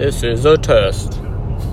This is a test.